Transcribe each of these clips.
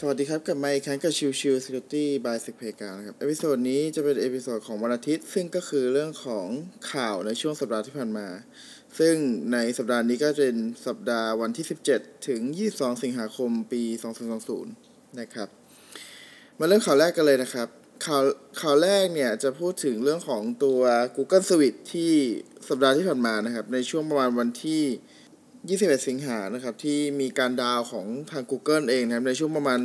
สวัสดีครับกลับมาอีกครั้งกับชิวชิว Security by s e c p a y กานะครับ episode นี้จะเป็น episode ของวันอาทิตย์ ซึ่งก็คือเรื่องของข่าวในช่วงสัปดาห์ที่ผ่านมา ซึ่งในสัปดาห์นี้ก็เป็นสัปดาห์วันที่ 17 ถึง 22 สิงหาคมปี 2020 นะครับ มาเริ่มข่าวแรกกันเลยนะครับ ข่าวข่าวแรกเนี่ยจะพูดถึงเรื่องของตัว Google Suite ที่สัปดาห์ที่ผ่านมานะครับ ในช่วงประมาณวันที่ 21 สิงหานะครับ ที่มีการ down ของทาง Google เองนะครับ ในช่วงประมาณ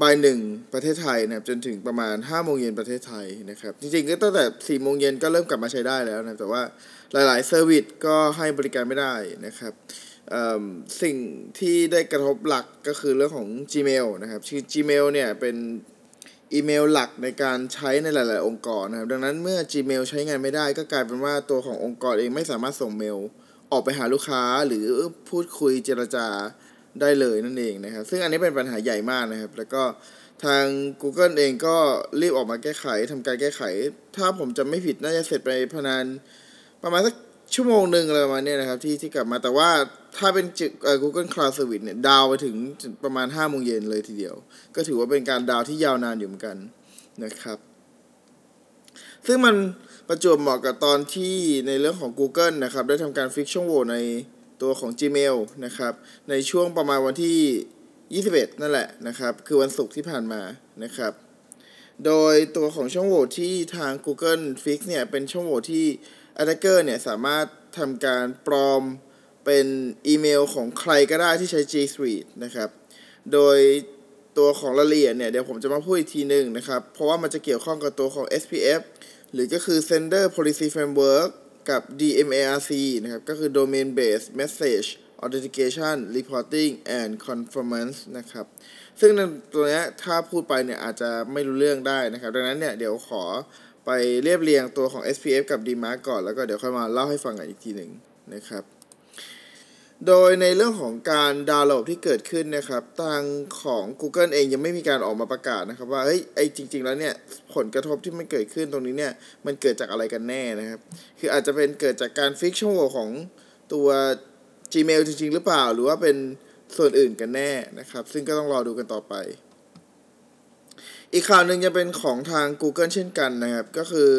บ่ายหนึ่งประเทศไทยนะครับ จนถึงประมาณ5โมงเย็นประเทศไทยนะครับ จริงๆ ก็ตั้งแต่4โมงเย็นก็เริ่มกลับมาใช้ได้แล้วนะแต่ว่าหลายๆ service ก็ให้บริการไม่ได้นะครับสิ่งที่ได้กระทบหลักก็คือเรื่องของ Gmail นะครับชื่อ Gmail เนี่ยเป็นอีเมลหลักในการใช้ในหลาย ๆ องค์กรนะครับ ดังนั้นเมื่อ Gmail ใช้งานไม่ได้ก็กลายเป็นว่าตัวขององค์กรเองไม่สามารถส่งเมล ออกไปหาลูกค้าหรือพูดคุยเจรจาได้เลยนั่นเองนะครับซึ่งอันนี้เป็นปัญหาใหญ่มากนะครับ แล้วก็ทาง Google เองก็รีบออกมาแก้ไขทำการแก้ไข ถ้าผมจะไม่ผิดน่าจะเสร็จไปพนานประมาณสักชั่วโมงหนึ่งอะไรประมาณนี้นะครับที่ที่กลับมาแต่ว่าถ้าเป็นเอ่อ Google Cloud Service เนี่ยดาวไปถึงประมาณ5โมงเย็นเลยทีเดียว ก็ถือว่าเป็นการดาวที่ยาวนานอยู่เหมือนกันนะครับ ซึ่งมัน ประจวบเหมาะกับตอนที่ในเรื่องของ Google นะครับได้ทำการฟิกช่องโหว่ในตัวของ Gmail นะครับในช่วงประมาณวันที่ 21 นั่นแหละนะครับคือวันศุกร์ที่ผ่านมานะครับโดยตัวของช่องโหว่ที่ทาง Google Fix เนี่ยเป็นช่องโหว่ที่ Attacker เนี่ยสามารถทำการปลอมเป็นอีเมลของใครก็ได้ที่ใช้ G Suite นะครับ โดยตัวของรายละเอียดเนี่ยเดี๋ยวผมจะมาพูดอีกทีหนึ่งนะครับ เพราะว่ามันจะเกี่ยวข้องกับตัวของ SPF หรือก็คือ Sender Policy Framework กับ DMARC นะครับ ก็คือ Domain Based Message Authentication Reporting and Conformance นะครับ ซึ่งตัวนี้ถ้าพูดไปเนี่ยอาจจะไม่รู้เรื่องได้นะครับ ดังนั้นเนี่ยเดี๋ยวขอไปเรียบเรียงตัวของ SPF กับ DMARC ก่อนแล้วก็เดี๋ยวค่อยมาเล่าให้ฟังกันอีกทีหนึ่งนะครับ โดยในเรื่องของการดาวน์โหลดที่เกิดขึ้นนะครับทางของ Google เองยังไม่มีการออกมาประกาศนะครับ ว่าเฮ้ยไอจริง ๆ แล้วเนี่ยผลกระทบที่มันเกิดขึ้นตรงนี้เนี่ยมันเกิดจากอะไรกันแน่นะครับ คืออาจจะเป็นเกิดจากการฟิกช่องโหว่ของตัว Gmail จริง ๆ หรือเปล่า หรือว่าเป็นส่วนอื่นกันแน่นะครับ ซึ่งก็ต้องรอดูกันต่อไป อีกข่าวหนึ่งจะเป็นของทาง Google เช่นกันนะครับ ก็คือ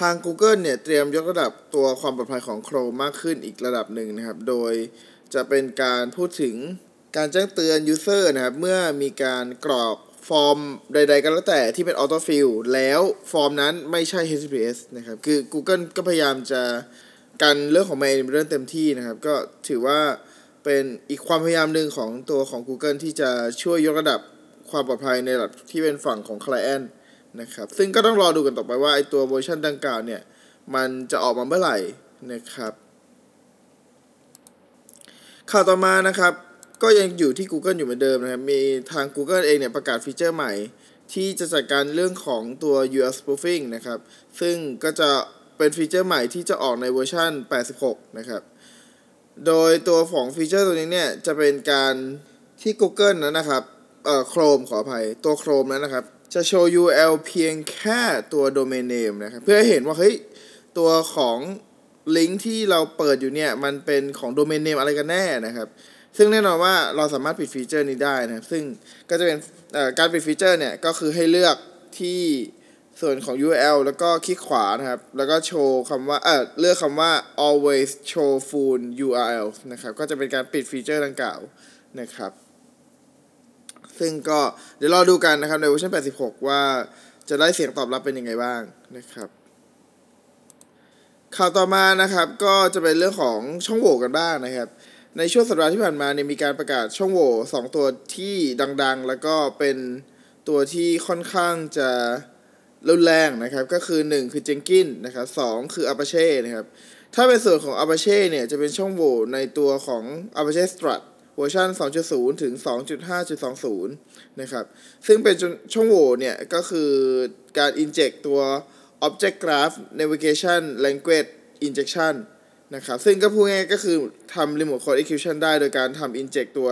ทาง Google เนี่ยเตรียมยกระดับตัวความปลอดภัยของ Chrome มากขึ้นอีกระดับหนึ่งนะครับ โดย จะเป็นการพูดถึงการแจ้งเตือน User นะครับเมื่อมีการกรอกฟอร์มใด ๆ ก็แล้วแต่ที่เป็น Autofill แล้วฟอร์มนั้นไม่ใช่ HTTPS นะครับ คือ Google ก็พยายามจะกันเรื่องของ mail เรื่องเต็มที่นะครับ ก็ถือว่าเป็นอีกความพยายามหนึ่งของตัวของ Google ที่จะช่วยยกระดับความปลอดภัยในระดับที่เป็นฝั่งของ Client นะครับ ซึ่งก็ต้องรอดูกันต่อไปว่าไอตัวเวอร์ชันดังกล่าวเนี่ย มันจะออกมาเมื่อไหร่นะครับ ข่าวต่อมานะครับ ก็ยังอยู่ที่ Google อยู่เหมือนเดิมนะครับ มีทาง Google เองเนี่ยประกาศฟีเจอร์ใหม่ ที่จะจัดการเรื่องของตัว URL spoofing นะครับ ซึ่งก็จะเป็นฟีเจอร์ใหม่ที่จะออกในเวอร์ชัน 86 นะครับ โดยตัวของฟีเจอร์ตัวนี้เนี่ย จะเป็นการที่ Google นั้นนะครับ เอ่อ Chrome ขออภัย ตัว Chrome นั้นนะครับ จะโชว์ URL เพียงแค่ตัว domain name นะครับ เพื่อให้เห็นว่า เฮ้ย ตัวของ ลิงก์ที่เราเปิดอยู่เนี่ย มันเป็นของ domain name อะไรกันแน่นะครับ ซึ่งแน่นอนว่าเราสามารถปิดฟีเจอร์นี้ได้นะครับ ซึ่งก็จะเป็นการปิดฟีเจอร์เนี่ย ก็คือให้เลือกที่ส่วนของ URL แล้วก็คลิกขวานะครับ แล้วก็โชว์คำว่า เออเลือกคำว่า always show full URL นะครับ ก็จะเป็นการปิดฟีเจอร์ดังกล่าวนะครับ ซึ่งก็เดี๋ยวรอดูกันนะครับในเวอร์ชัน86 ว่าจะได้เสียงตอบรับเป็นยังไงบ้างนะครับ ข่าวต่อมานะครับก็จะเป็นเรื่องของช่องโหว่กันบ้างนะครับ ในช่วงสัปดาห์ที่ผ่านมาเนี่ยมีการประกาศช่องโหว่สองตัวที่ดังๆ แล้วก็เป็นตัวที่ค่อนข้างจะรุนแรงนะครับก็คือ 1 คือ Jenkins นะครับ2คือ Apache นะครับถ้าเป็นส่วนของ Apache เนี่ยจะเป็นช่องโหว่ในตัวของ Apache Struts เวอร์ชัน2.0 ถึง 2.5.20 นะครับ ซึ่งเป็นช่องโหว่เนี่ยก็คือการ inject ตัว Object Graph Navigation Language Injection นะครับซึ่งก็พูดง่ายก็คือทำ Remote Code Execution ได้โดยการทำ inject ตัว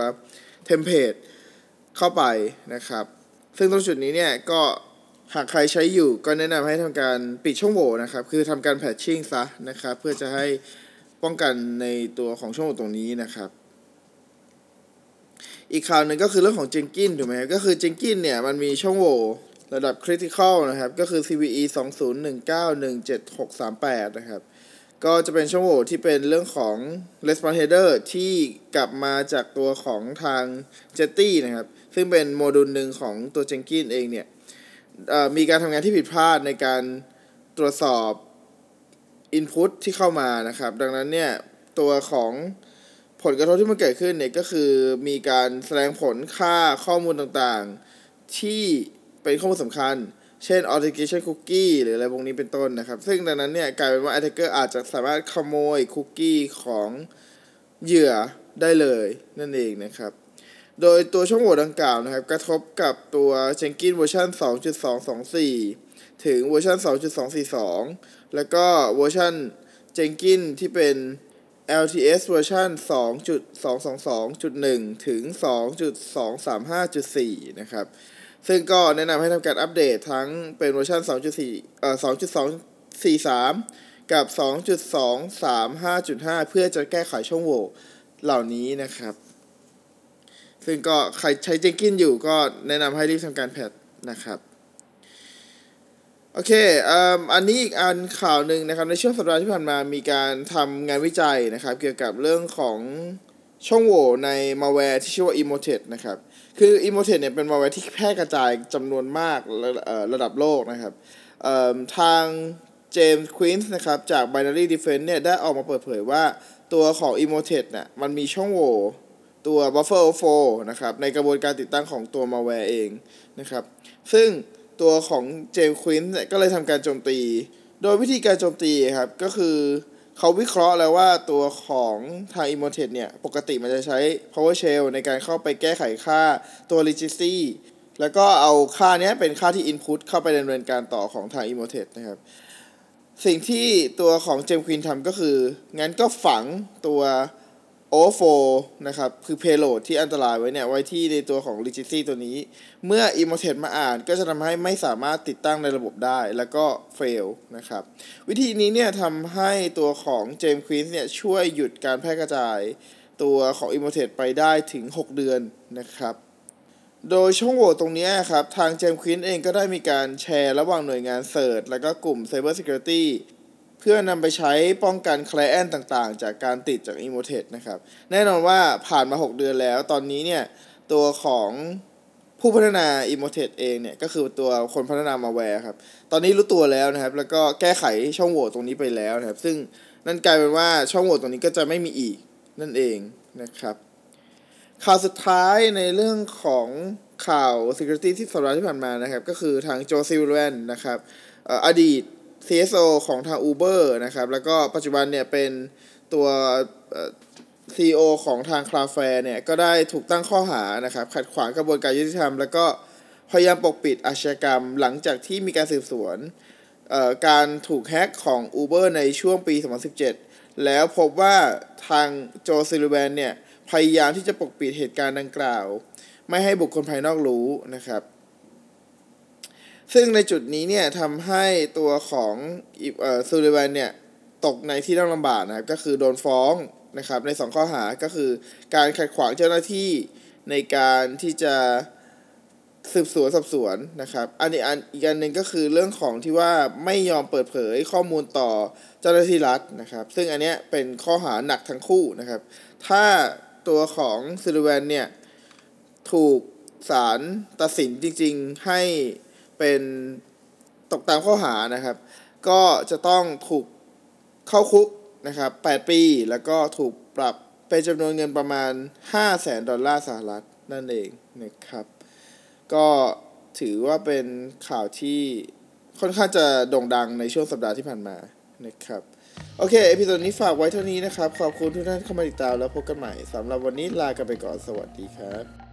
template เข้าไปนะครับ ซึ่งตรงจุดนี้เนี่ยก็หากใครใช้อยู่ก็แนะนำให้ทำการปิดช่องโหว่นะครับ คือทำการ patching ซะนะครับ เพื่อจะให้ป้องกันในตัวของช่องโหว่ตรงนี้นะครับ อีกข่าวหนึ่งก็คือเรื่องของเจงกินถูกไหมก็คือเจงกินเนี่ยมันมีช่องโหว่ ระดับคริติคอลนะครับ ก็คือ CVE 2019-17638นะครับ ก็จะเป็นช่องโหว่ที่เป็นเรื่องของ response header ที่กลับมาจากตัวของทาง Jetty นะครับ ซึ่งเป็นโมดูลหนึ่งของตัว Jenkins เองเนี่ยมีการทำงานที่ผิดพลาดในการตรวจสอบ Input ที่เข้ามานะครับ ดังนั้นเนี่ย ตัวของผลกระทบที่มันเกิดขึ้นเนี่ยก็คือมีการแสดงผลค่าข้อมูลต่างๆ ที่ เป็นข้อมูลสำคัญ เช่น authentication cookie หรืออะไรพวกนี้เป็นต้นนะครับ ซึ่งดังนั้นเนี่ยกลายเป็นว่า attacker อาจจะสามารถขโมยคุกกี้ของเหยื่อได้เลยนั่นเองนะครับ โดยตัวช่องโหว่ดังกล่าวนะครับ กระทบกับตัว Jenkins เวอร์ชัน2.224 ถึงเวอร์ชัน2.242 แล้วก็เวอร์ชัน Jenkins ที่เป็น LTS เวอร์ชัน2.222.1 ถึง 2.235.4 นะครับ ซึ่งก็แนะนำให้ทำการอัปเดตทั้งเป็นเวอร์ชัน2.4เอ่อ2.243 กับ 2.235.5 เพื่อจะแก้ไขช่องโหว่เหล่านี้นะครับ ซึ่งก็ใครใช้เจงกินอยู่ก็แนะนำให้รีบทำการแพทนะครับโอเคอันนี้อีกอันข่าวหนึ่งนะครับในช่วงสัปดาห์ที่ผ่านมามีการทำงานวิจัยนะครับ เกี่ยวกับเรื่องของ ช่องโหว่ในมาแวร์ที่ชื่อว่า Emotet นะครับ คือ Emotet เนี่ยเป็นมาแวร์ที่แพร่กระจายจำนวนมากระระดับโลกนะครับทางเจมส์ควินส์นะครับจาก Binary Defense เนี่ยได้ออกมาเปิดเผยว่าตัวของ Emotet เนี่ยมันมีช่องโหว่ตัว buffer overflow นะครับในกระบวนการติดตั้งของตัวมาแวร์เองนะครับซึ่งตัวของเจมส์ควินเนี่ยก็เลยทำการโจมตี โดยวิธีการโจมตีครับก็คือ เขาวิเคราะห์แล้วว่าตัวของทาง i m m o t e เนี่ย ปกติมันจะใช้ PowerShell ในการเข้าไปแก้ไขค่าตัว legacy แล้วก็เอาค่านี้เป็นค่าที่ input เข้าไปดำเนินการต่อของทาง i m m o t e นะครับ สิ่งที่ตัวของเจมควินทำก็คือ งั้นก็ฝังตัว โอเวอร์โฟนะครับ คือ payload ที่อันตรายไว้เนี่ย ไว้ที่ในตัวของ registry ตัวนี้ เมื่อ i m m o t e มาอ่านก็จะทำให้ไม่สามารถติดตั้งในระบบได้ แล้วก็ fail นะครับ วิธีนี้เนี่ยทำให้ตัวของ James Queen เนี่ย ช่วยหยุดการแพร่กระจายตัวของ i m m o t e ไปได้ถึง 6 เดือนนะครับโดยช่องโหว่ตรงนี้ครับ ทาง James Quinn เองก็ได้มีการแชร์ระหว่างหน่วยงาน CERT แล้วก็กลุ่ม Cyber Security เพื่อนำไปใช้ป้องกัน client ต่างๆ จากการติดจาก e m o t e นะครับ แน่นอนว่าผ่านมา 6 เดือนแล้ว ตอนนี้เนี่ยตัวของผู้พัฒนา e m o t e เองเนี่ยก็คือตัวคนพัฒนามัลแวร์ครับ ตอนนี้รู้ตัวแล้วนะครับ แล้วก็แก้ไขช่องโหว่ตรงนี้ไปแล้วนะครับ ซึ่งนั่นกลายเป็นว่าช่องโหว่ตรงนี้ก็จะไม่มีอีกนั่นเองนะครับข่าวสุดท้ายในเรื่องของข่าว Security ที่สัปดาห์ที่ผ่านมานะครับ ก็คือทางโจซิลแวนนะครับอดีต CSO ของทาง Uber นะครับ แล้วก็ปัจจุบันเนี่ยเป็นตัว CEO ของทาง Cloudflare เนี่ย ก็ได้ถูกตั้งข้อหานะครับ ขัดขวางกระบวนการยุติธรรม แล้วก็พยายามปกปิดอาชญากรรมหลังจากที่มีการสืบสวนการถูกแฮกของ Uber ในช่วงปี 2017 แล้วพบว่าทางโจซิลแวนเนี่ย พยายามที่จะปกปิดเหตุการณ์ดังกล่าว ไม่ให้บุคคลภายนอกรู้นะครับ ซึ่งในจุดนี้เนี่ยทำให้ตัวของเอ่อซูริวันเนี่ยตกในที่ต้องลำบากนะครับ ก็คือโดนฟ้องนะครับ ในสองข้อหาก็คือการขัดขวางเจ้าหน้าที่ในการที่จะสืบสวนสอบสวนนะครับ อันนี้อันอีกอันหนึ่งก็คือเรื่องของที่ว่าไม่ยอมเปิดเผยข้อมูลต่อเจ้าหน้าที่รัฐนะครับ ซึ่งอันเนี้ยเป็นข้อหาหนักทั้งคู่นะครับ ถ้าตัวของซูริวันเนี่ยถูกศาลตัดสินจริง ๆ ให้ เป็นตกตามข้อหานะครับ ก็จะต้องถูกเข้าคุกนะครับ 8 ปี แล้วก็ถูกปรับเป็นจำนวนเงินประมาณ 5 0 0แสนดอลลาร์สหรัฐนั่นเองนะครับ ก็ถือว่าเป็นข่าวที่ค่อนข้างจะโด่งดังในช่วงสัปดาห์ที่ผ่านมานะครับ โอเค episode นี้ฝากไว้เท่านี้นะครับ ขอบคุณทุกท่านเข้ามาติดตามแล้วพบกันใหม่สำหรับวันนี้ลากันไปก่อนสวัสดีครับ